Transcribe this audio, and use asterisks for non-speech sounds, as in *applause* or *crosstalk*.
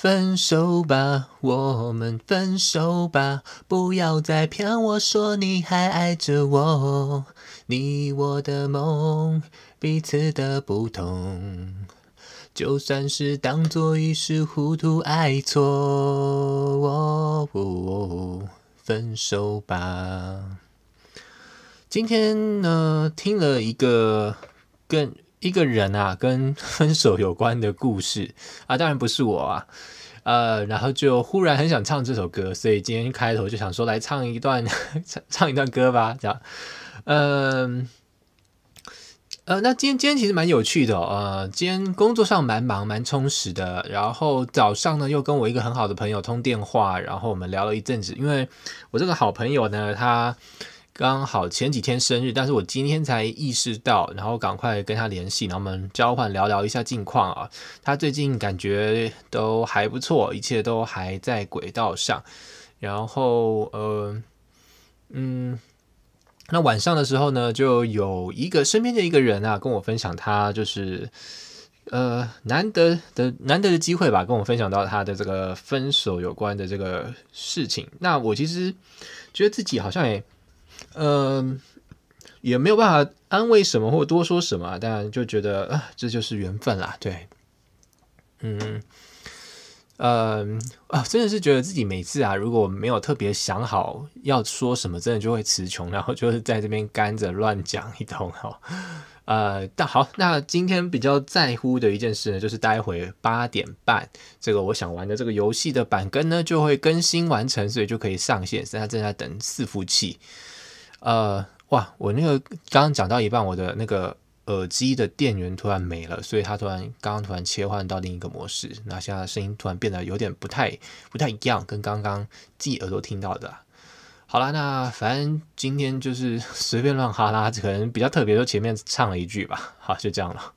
分手吧，我们分手吧，不要再骗我说你还爱着我。你我的梦，彼此的不同，就算是当作一时糊涂爱错，哦，分手吧。今天呢，听了一个跟。一个人啊，跟分手有关的故事。啊，当然不是我啊，呃，然后就忽然很想唱这首歌，所以今天开头就想说来唱一段，唱 *laughs* 唱一段歌吧，这样，嗯，呃，呃，那今天今天其实蛮有趣的哦，呃，今天工作上蛮忙蛮充实的，然后早上呢又跟我一个很好的朋友通电话，然后我们聊了一阵子，因为我这个好朋友呢，他。刚好前几天生日，但是我今天才意识到，然后赶快跟他联系，然后我们交换聊聊一下近况啊。他最近感觉都还不错，一切都还在轨道上。然后呃嗯，那晚上的时候呢，就有一个身边的一个人啊，跟我分享他就是呃难得的难得的机会吧，跟我分享到他的这个分手有关的这个事情。那我其实觉得自己好像也。嗯、也没有办法安慰什么或多说什么，但就觉得啊、这就是缘分啦。对，嗯，呃啊，真的是觉得自己每次啊，如果没有特别想好要说什么，真的就会词穷，然后就是在这边干着乱讲一通哈。呃，但好，那今天比较在乎的一件事呢，就是待会八点半，这个我想玩的这个游戏的版根呢就会更新完成，所以就可以上线。现在正在等伺服器。呃，哇！我那个刚刚讲到一半，我的那个耳机的电源突然没了，所以它突然刚刚突然切换到另一个模式，那现在声音突然变得有点不太不太一样，跟刚刚自己耳朵听到的。好啦，那反正今天就是随便乱哈啦，可能比较特别，就前面唱了一句吧。好，就这样了。